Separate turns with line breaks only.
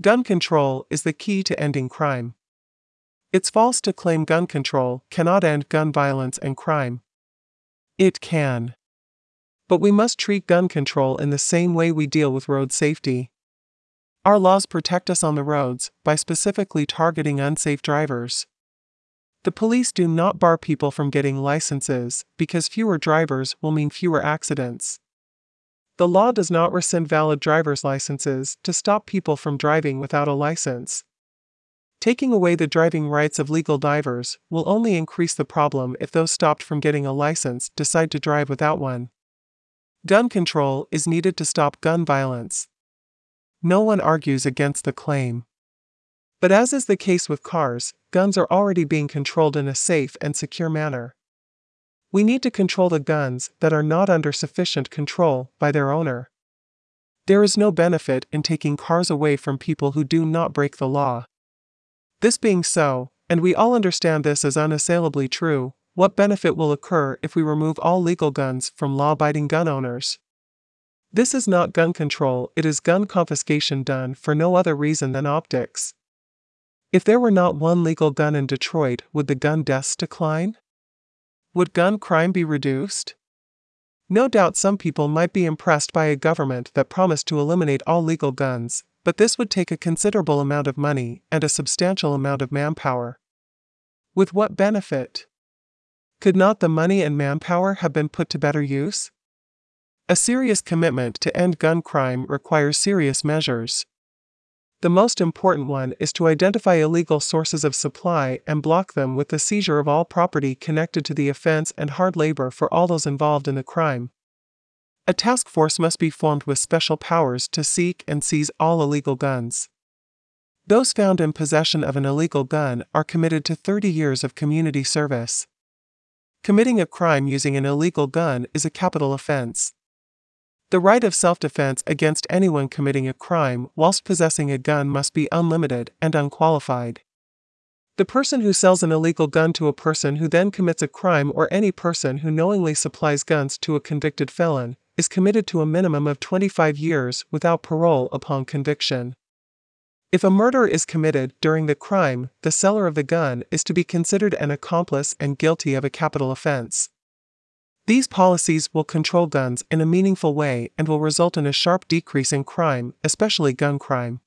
Gun control is the key to ending crime. It's false to claim gun control cannot end gun violence and crime. It can. But we must treat gun control in the same way we deal with road safety. Our laws protect us on the roads by specifically targeting unsafe drivers. The police do not bar people from getting licenses because fewer drivers will mean fewer accidents. The law does not rescind valid driver's licenses to stop people from driving without a license. Taking away the driving rights of legal drivers will only increase the problem if those stopped from getting a license decide to drive without one. Gun control is needed to stop gun violence. No one argues against the claim. But as is the case with cars, guns are already being controlled in a safe and secure manner. We need to control the guns that are not under sufficient control by their owner. There is no benefit in taking cars away from people who do not break the law. This being so, and we all understand this as unassailably true, what benefit will occur if we remove all legal guns from law abiding gun owners? This is not gun control, it is gun confiscation done for no other reason than optics. If there were not one legal gun in Detroit, would the gun deaths decline? Would gun crime be reduced? No doubt some people might be impressed by a government that promised to eliminate all legal guns, but this would take a considerable amount of money and a substantial amount of manpower. With what benefit? Could not the money and manpower have been put to better use? A serious commitment to end gun crime requires serious measures. The most important one is to identify illegal sources of supply and block them with the seizure of all property connected to the offense and hard labor for all those involved in the crime. A task force must be formed with special powers to seek and seize all illegal guns. Those found in possession of an illegal gun are committed to 30 years of community service. Committing a crime using an illegal gun is a capital offense. The right of self defense against anyone committing a crime whilst possessing a gun must be unlimited and unqualified. The person who sells an illegal gun to a person who then commits a crime or any person who knowingly supplies guns to a convicted felon is committed to a minimum of 25 years without parole upon conviction. If a murder is committed during the crime, the seller of the gun is to be considered an accomplice and guilty of a capital offense. These policies will control guns in a meaningful way and will result in a sharp decrease in crime, especially gun crime.